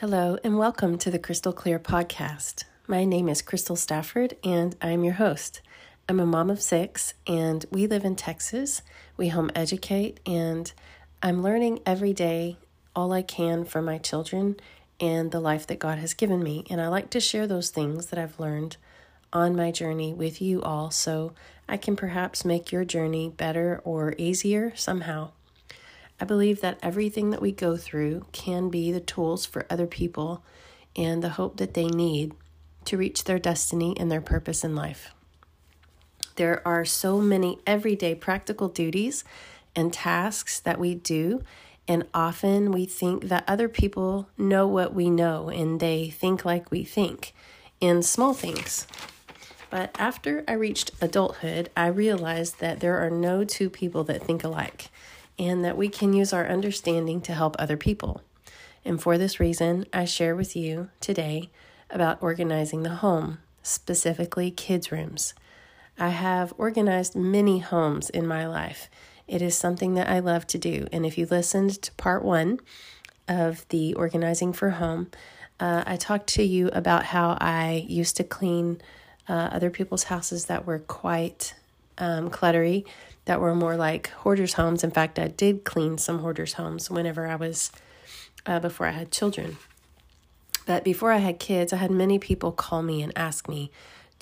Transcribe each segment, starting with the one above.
Hello, and welcome to the Crystal Clear podcast. My name is Crystal Stafford, and I'm your host. I'm a mom of six, and we live in Texas. We home educate, and I'm learning every day all I can from my children and the life that God has given me. And I like to share those things that I've learned on my journey with you all so I can perhaps make your journey better or easier somehow. I believe that everything that we go through can be the tools for other people and the hope that they need to reach their destiny and their purpose in life. There are so many everyday practical duties and tasks that we do, and often we think that other people know what we know and they think like we think in small things. But after I reached adulthood, I realized that there are no two people that think alike and that we can use our understanding to help other people. And for this reason, I share with you today about organizing the home, specifically kids' rooms. I have organized many homes in my life. It is something that I love to do. And if you listened to part one of the Organizing for Home, uh, I talked to you about how I used to clean uh, other people's houses that were quite um, cluttery that were more like hoarders' homes. In fact, I did clean some hoarders' homes whenever I was, uh, before I had children. But before I had kids, I had many people call me and ask me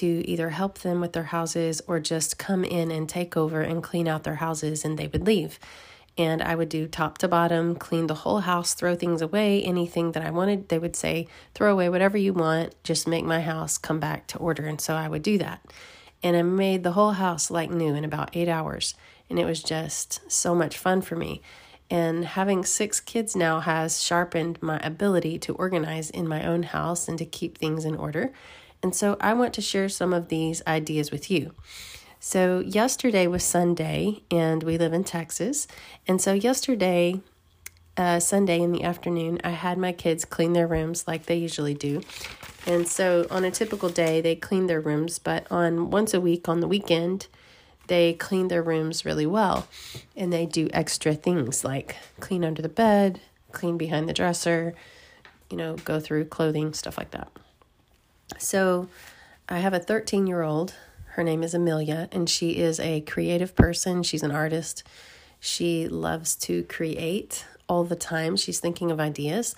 to either help them with their houses or just come in and take over and clean out their houses, and they would leave. And I would do top to bottom, clean the whole house, throw things away, anything that I wanted. They would say, throw away whatever you want, just make my house come back to order. And so I would do that and I made the whole house like new in about eight hours. And it was just so much fun for me. And having six kids now has sharpened my ability to organize in my own house and to keep things in order. And so I want to share some of these ideas with you. So, yesterday was Sunday, and we live in Texas. And so, yesterday, uh, Sunday in the afternoon, I had my kids clean their rooms like they usually do. And so on a typical day, they clean their rooms, but on once a week on the weekend, they clean their rooms really well. And they do extra things like clean under the bed, clean behind the dresser, you know, go through clothing, stuff like that. So I have a 13 year old. Her name is Amelia, and she is a creative person. She's an artist. She loves to create all the time. She's thinking of ideas.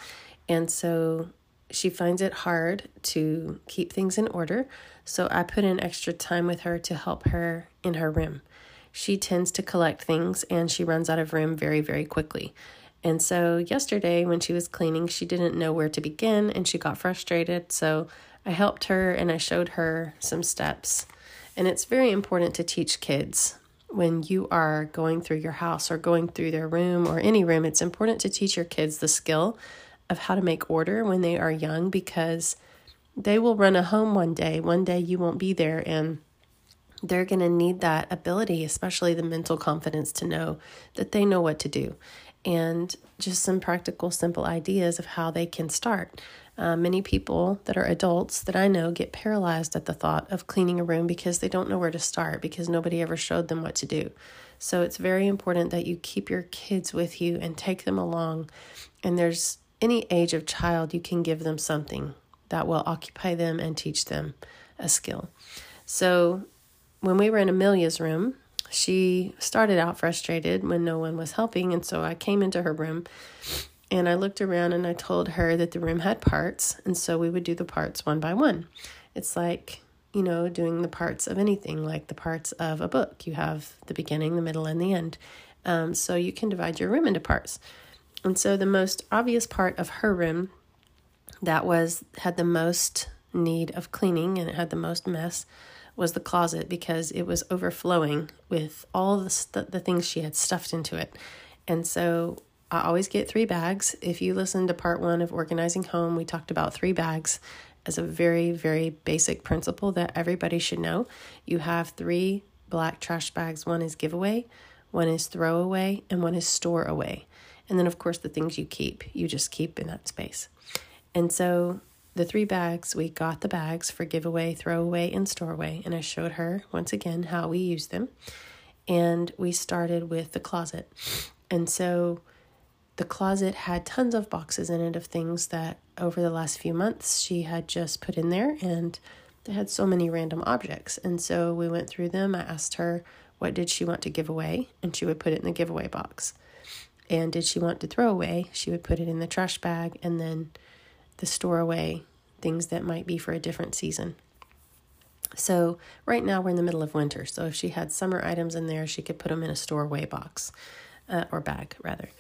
And so she finds it hard to keep things in order, so I put in extra time with her to help her in her room. She tends to collect things and she runs out of room very, very quickly. And so, yesterday when she was cleaning, she didn't know where to begin and she got frustrated. So, I helped her and I showed her some steps. And it's very important to teach kids when you are going through your house or going through their room or any room, it's important to teach your kids the skill of how to make order when they are young because they will run a home one day. One day you won't be there, and they're going to need that ability, especially the mental confidence to know that they know what to do. And just some practical, simple ideas of how they can start. Uh, many people that are adults that I know get paralyzed at the thought of cleaning a room because they don't know where to start because nobody ever showed them what to do. So it's very important that you keep your kids with you and take them along. And there's any age of child, you can give them something that will occupy them and teach them a skill. So, when we were in Amelia's room, she started out frustrated when no one was helping. And so I came into her room and I looked around and I told her that the room had parts. And so we would do the parts one by one. It's like, you know, doing the parts of anything, like the parts of a book. You have the beginning, the middle, and the end. Um, so you can divide your room into parts. And so the most obvious part of her room that was had the most need of cleaning and it had the most mess was the closet because it was overflowing with all the st- the things she had stuffed into it. And so I always get 3 bags. If you listen to part 1 of organizing home, we talked about 3 bags as a very very basic principle that everybody should know. You have 3 black trash bags. One is giveaway, one is throwaway, and one is store away. And then, of course, the things you keep, you just keep in that space. And so the three bags, we got the bags for giveaway, throwaway, and storeway. And I showed her once again how we use them. And we started with the closet. And so the closet had tons of boxes in it of things that over the last few months she had just put in there and they had so many random objects. And so we went through them. I asked her what did she want to give away and she would put it in the giveaway box. And did she want to throw away? She would put it in the trash bag and then the store away things that might be for a different season. So, right now we're in the middle of winter. So, if she had summer items in there, she could put them in a store away box uh, or bag, rather.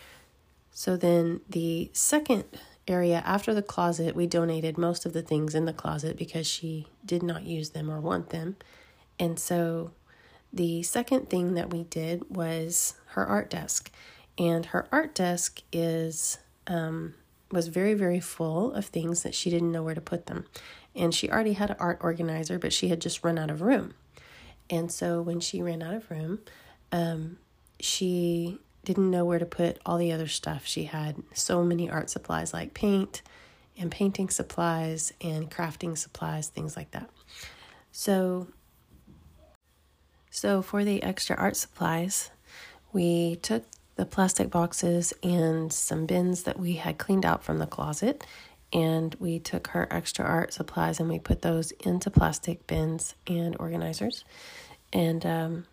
So, then the second area after the closet, we donated most of the things in the closet because she did not use them or want them. And so, the second thing that we did was her art desk. And her art desk is um, was very, very full of things that she didn't know where to put them. And she already had an art organizer, but she had just run out of room. And so when she ran out of room, um, she didn't know where to put all the other stuff. She had so many art supplies like paint and painting supplies and crafting supplies, things like that. So, so for the extra art supplies, we took the plastic boxes and some bins that we had cleaned out from the closet. And we took her extra art supplies and we put those into plastic bins and organizers. And um,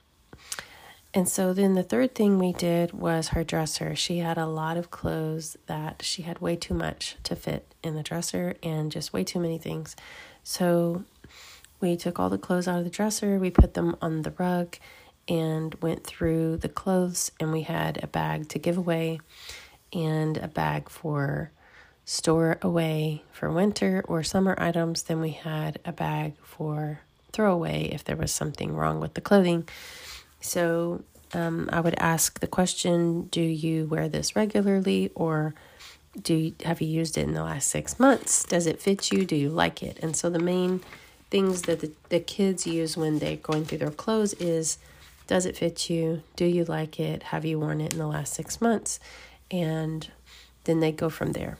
and so then the third thing we did was her dresser. She had a lot of clothes that she had way too much to fit in the dresser and just way too many things. So we took all the clothes out of the dresser, we put them on the rug, and went through the clothes and we had a bag to give away and a bag for store away for winter or summer items then we had a bag for throwaway if there was something wrong with the clothing so um, i would ask the question do you wear this regularly or do you, have you used it in the last six months does it fit you do you like it and so the main things that the, the kids use when they're going through their clothes is does it fit you? Do you like it? Have you worn it in the last six months? And then they go from there.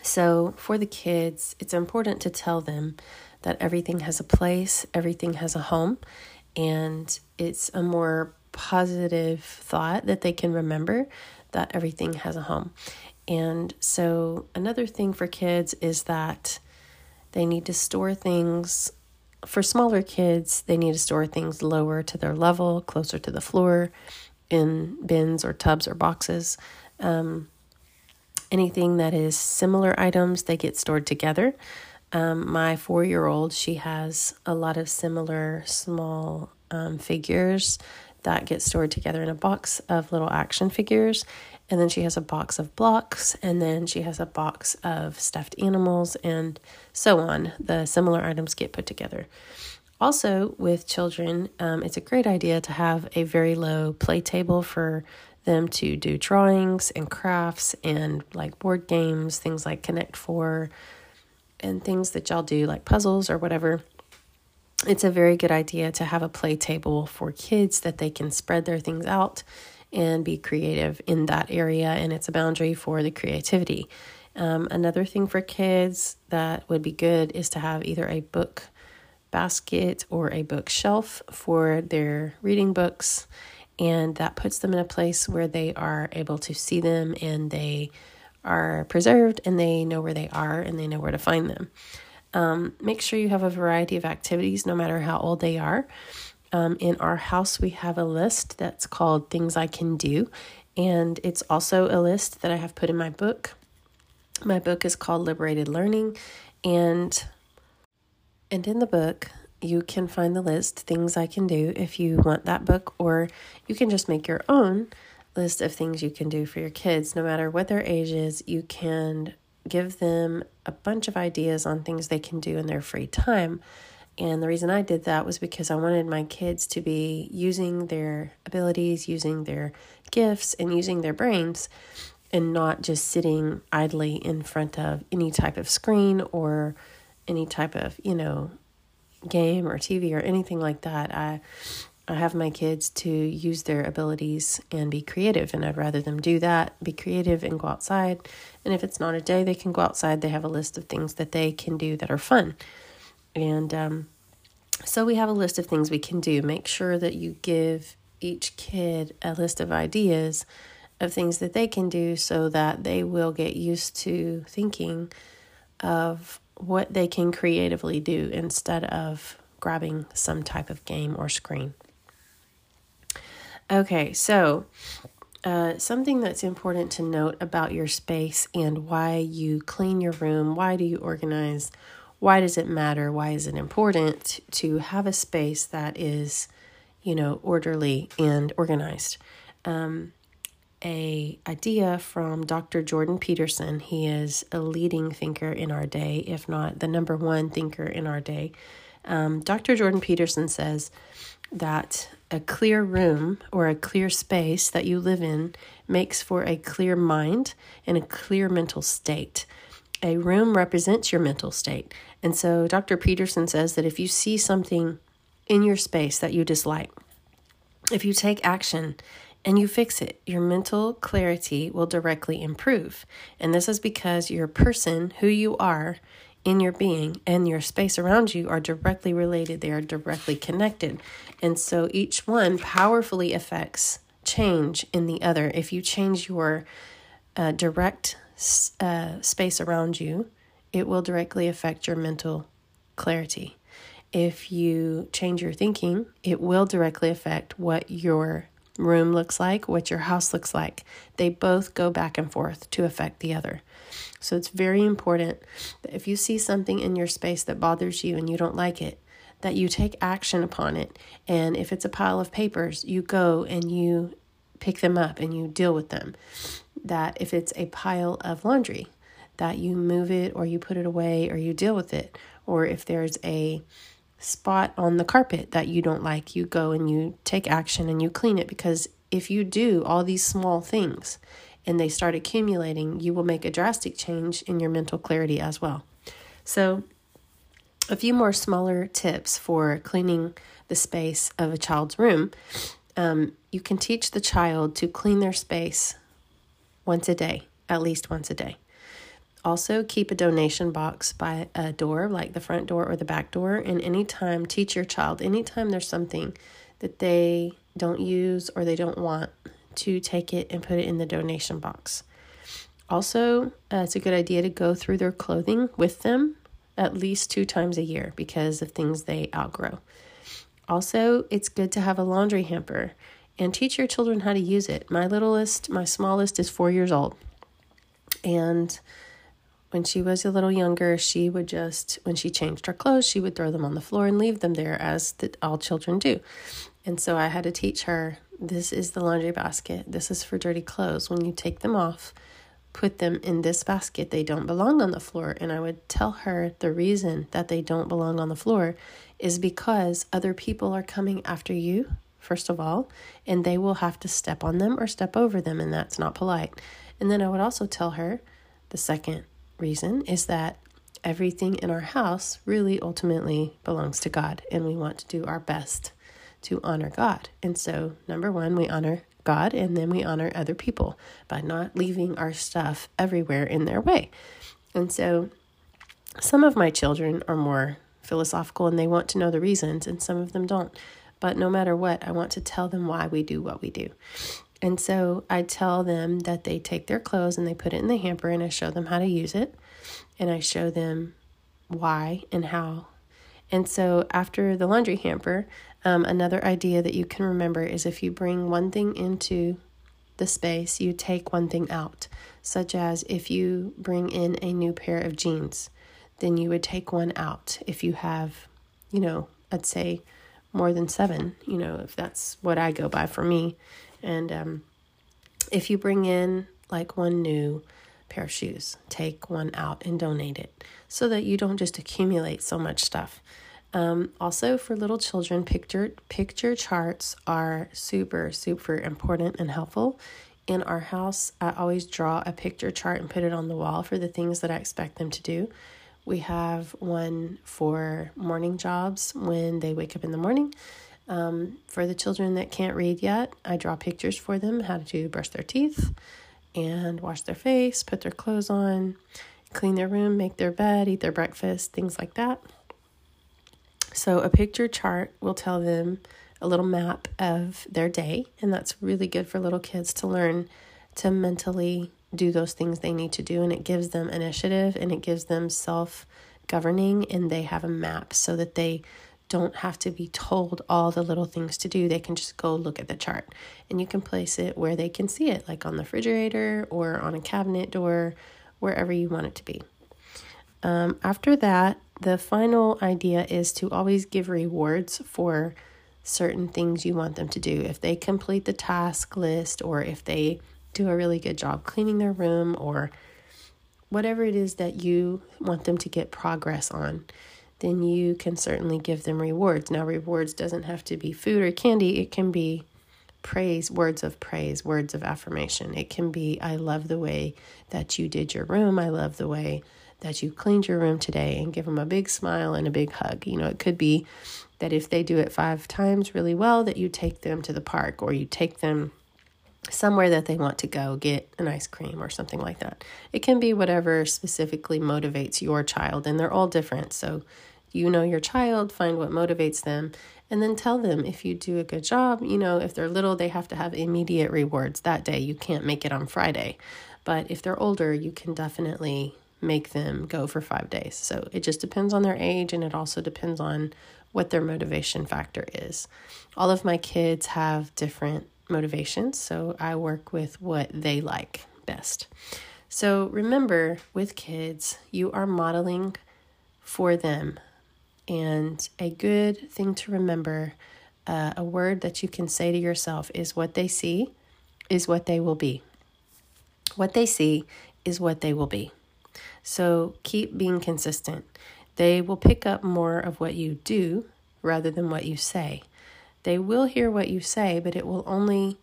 So, for the kids, it's important to tell them that everything has a place, everything has a home, and it's a more positive thought that they can remember that everything has a home. And so, another thing for kids is that they need to store things for smaller kids, they need to store things lower to their level, closer to the floor, in bins or tubs or boxes. Um, anything that is similar items, they get stored together. Um, my four year old, she has a lot of similar small um, figures that get stored together in a box of little action figures. And then she has a box of blocks, and then she has a box of stuffed animals, and so on. The similar items get put together. Also, with children, um, it's a great idea to have a very low play table for them to do drawings and crafts and like board games, things like Connect Four, and things that y'all do like puzzles or whatever. It's a very good idea to have a play table for kids that they can spread their things out and be creative in that area, and it's a boundary for the creativity. Um, another thing for kids that would be good is to have either a book basket or a bookshelf for their reading books, and that puts them in a place where they are able to see them and they are preserved and they know where they are and they know where to find them. Um, make sure you have a variety of activities no matter how old they are. Um, in our house, we have a list that's called Things I Can Do, and it's also a list that I have put in my book. My book is called Liberated Learning, and and in the book, you can find the list Things I Can Do if you want that book, or you can just make your own list of things you can do for your kids, no matter what their age is. You can give them a bunch of ideas on things they can do in their free time and the reason I did that was because I wanted my kids to be using their abilities, using their gifts, and using their brains, and not just sitting idly in front of any type of screen or any type of, you know, game or TV or anything like that. I I have my kids to use their abilities and be creative, and I'd rather them do that, be creative, and go outside. And if it's not a day they can go outside, they have a list of things that they can do that are fun. And um, so we have a list of things we can do. Make sure that you give each kid a list of ideas of things that they can do so that they will get used to thinking of what they can creatively do instead of grabbing some type of game or screen. Okay, so uh, something that's important to note about your space and why you clean your room, why do you organize, why does it matter, why is it important to have a space that is, you know, orderly and organized. Um, a idea from Dr. Jordan Peterson. He is a leading thinker in our day, if not the number one thinker in our day. Um, Dr. Jordan Peterson says that a clear room or a clear space that you live in makes for a clear mind and a clear mental state. A room represents your mental state. And so Dr. Peterson says that if you see something in your space that you dislike, if you take action and you fix it, your mental clarity will directly improve. And this is because your person, who you are, in your being and your space around you are directly related, they are directly connected. And so each one powerfully affects change in the other. If you change your uh, direct uh, space around you, it will directly affect your mental clarity. If you change your thinking, it will directly affect what your room looks like, what your house looks like. They both go back and forth to affect the other. So it's very important that if you see something in your space that bothers you and you don't like it, that you take action upon it. And if it's a pile of papers, you go and you pick them up and you deal with them. That if it's a pile of laundry, that you move it or you put it away or you deal with it. Or if there's a spot on the carpet that you don't like, you go and you take action and you clean it because if you do all these small things, and they start accumulating, you will make a drastic change in your mental clarity as well. So, a few more smaller tips for cleaning the space of a child's room. Um, you can teach the child to clean their space once a day, at least once a day. Also, keep a donation box by a door, like the front door or the back door. And anytime, teach your child, anytime there's something that they don't use or they don't want, to take it and put it in the donation box. Also, uh, it's a good idea to go through their clothing with them at least two times a year because of things they outgrow. Also, it's good to have a laundry hamper and teach your children how to use it. My littlest, my smallest, is four years old. And when she was a little younger, she would just, when she changed her clothes, she would throw them on the floor and leave them there, as the, all children do. And so I had to teach her this is the laundry basket. This is for dirty clothes. When you take them off, put them in this basket. They don't belong on the floor. And I would tell her the reason that they don't belong on the floor is because other people are coming after you, first of all, and they will have to step on them or step over them, and that's not polite. And then I would also tell her the second reason is that everything in our house really ultimately belongs to God, and we want to do our best to honor God. And so, number one, we honor God and then we honor other people by not leaving our stuff everywhere in their way. And so, some of my children are more philosophical and they want to know the reasons, and some of them don't. But no matter what, I want to tell them why we do what we do. And so I tell them that they take their clothes and they put it in the hamper, and I show them how to use it, and I show them why and how. And so after the laundry hamper, um, another idea that you can remember is if you bring one thing into the space, you take one thing out, such as if you bring in a new pair of jeans, then you would take one out. If you have, you know, I'd say more than seven, you know, if that's what I go by for me. And um, if you bring in like one new pair of shoes, take one out and donate it so that you don't just accumulate so much stuff. Um, also, for little children, picture picture charts are super super important and helpful. In our house, I always draw a picture chart and put it on the wall for the things that I expect them to do. We have one for morning jobs when they wake up in the morning. Um, for the children that can't read yet, I draw pictures for them how to brush their teeth and wash their face, put their clothes on, clean their room, make their bed, eat their breakfast, things like that. So, a picture chart will tell them a little map of their day, and that's really good for little kids to learn to mentally do those things they need to do. And it gives them initiative and it gives them self governing, and they have a map so that they don't have to be told all the little things to do. They can just go look at the chart and you can place it where they can see it, like on the refrigerator or on a cabinet door, wherever you want it to be. Um, after that, the final idea is to always give rewards for certain things you want them to do. If they complete the task list or if they do a really good job cleaning their room or whatever it is that you want them to get progress on, then you can certainly give them rewards. Now, rewards doesn't have to be food or candy, it can be praise, words of praise, words of affirmation. It can be, I love the way that you did your room. I love the way that you cleaned your room today and give them a big smile and a big hug. You know, it could be that if they do it five times really well, that you take them to the park or you take them somewhere that they want to go get an ice cream or something like that. It can be whatever specifically motivates your child, and they're all different. So you know your child, find what motivates them, and then tell them if you do a good job. You know, if they're little, they have to have immediate rewards that day. You can't make it on Friday. But if they're older, you can definitely make them go for five days. So it just depends on their age and it also depends on what their motivation factor is. All of my kids have different motivations, so I work with what they like best. So remember, with kids, you are modeling for them. And a good thing to remember, uh, a word that you can say to yourself is what they see is what they will be. What they see is what they will be. So keep being consistent. They will pick up more of what you do rather than what you say. They will hear what you say, but it will only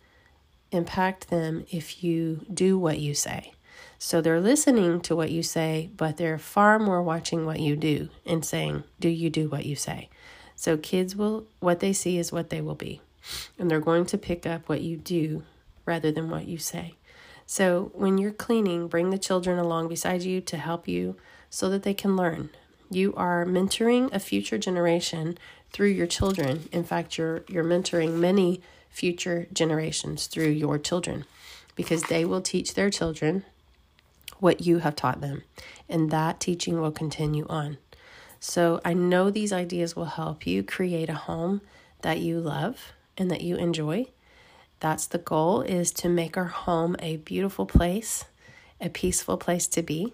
impact them if you do what you say. So they're listening to what you say, but they're far more watching what you do and saying, Do you do what you say? So kids will, what they see is what they will be. And they're going to pick up what you do rather than what you say. So when you're cleaning, bring the children along beside you to help you so that they can learn. You are mentoring a future generation through your children. In fact, you're you're mentoring many future generations through your children because they will teach their children what you have taught them, and that teaching will continue on. So, I know these ideas will help you create a home that you love and that you enjoy. That's the goal is to make our home a beautiful place, a peaceful place to be.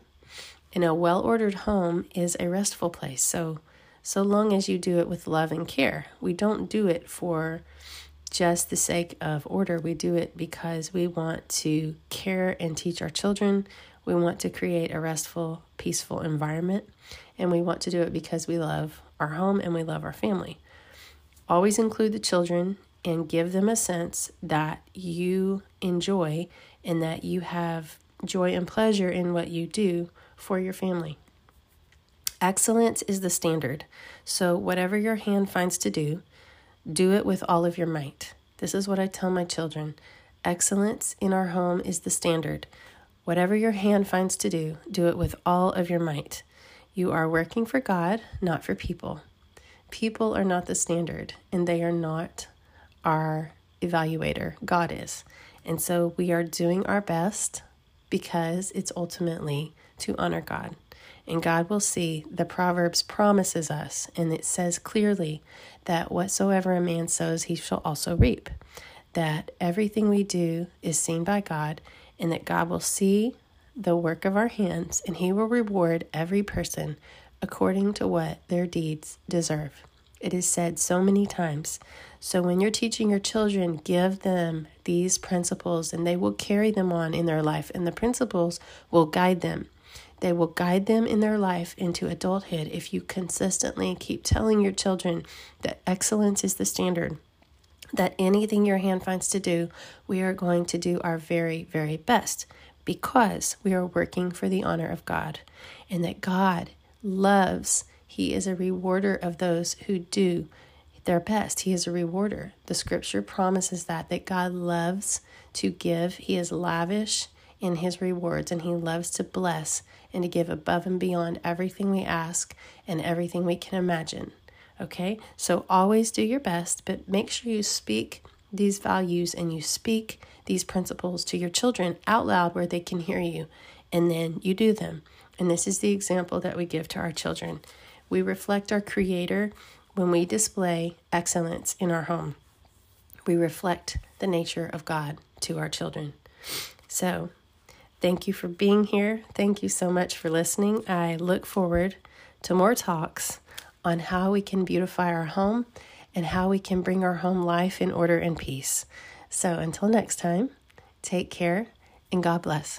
And a well-ordered home is a restful place. So, so long as you do it with love and care. We don't do it for just the sake of order. We do it because we want to care and teach our children. We want to create a restful, peaceful environment. And we want to do it because we love our home and we love our family. Always include the children and give them a sense that you enjoy and that you have joy and pleasure in what you do for your family. Excellence is the standard. So, whatever your hand finds to do, do it with all of your might. This is what I tell my children. Excellence in our home is the standard. Whatever your hand finds to do, do it with all of your might. You are working for God, not for people. People are not the standard, and they are not our evaluator. God is. And so we are doing our best because it's ultimately to honor God. And God will see the Proverbs promises us, and it says clearly that whatsoever a man sows, he shall also reap. That everything we do is seen by God, and that God will see the work of our hands, and he will reward every person according to what their deeds deserve. It is said so many times. So when you're teaching your children, give them these principles and they will carry them on in their life, and the principles will guide them. They will guide them in their life into adulthood if you consistently keep telling your children that excellence is the standard, that anything your hand finds to do, we are going to do our very, very best because we are working for the honor of God and that God loves, He is a rewarder of those who do their best. He is a rewarder. The scripture promises that that God loves to give. He is lavish in his rewards and he loves to bless and to give above and beyond everything we ask and everything we can imagine. Okay? So always do your best, but make sure you speak these values and you speak these principles to your children out loud where they can hear you, and then you do them. And this is the example that we give to our children. We reflect our Creator when we display excellence in our home. We reflect the nature of God to our children. So, thank you for being here. Thank you so much for listening. I look forward to more talks on how we can beautify our home and how we can bring our home life in order and peace. So, until next time, take care and God bless.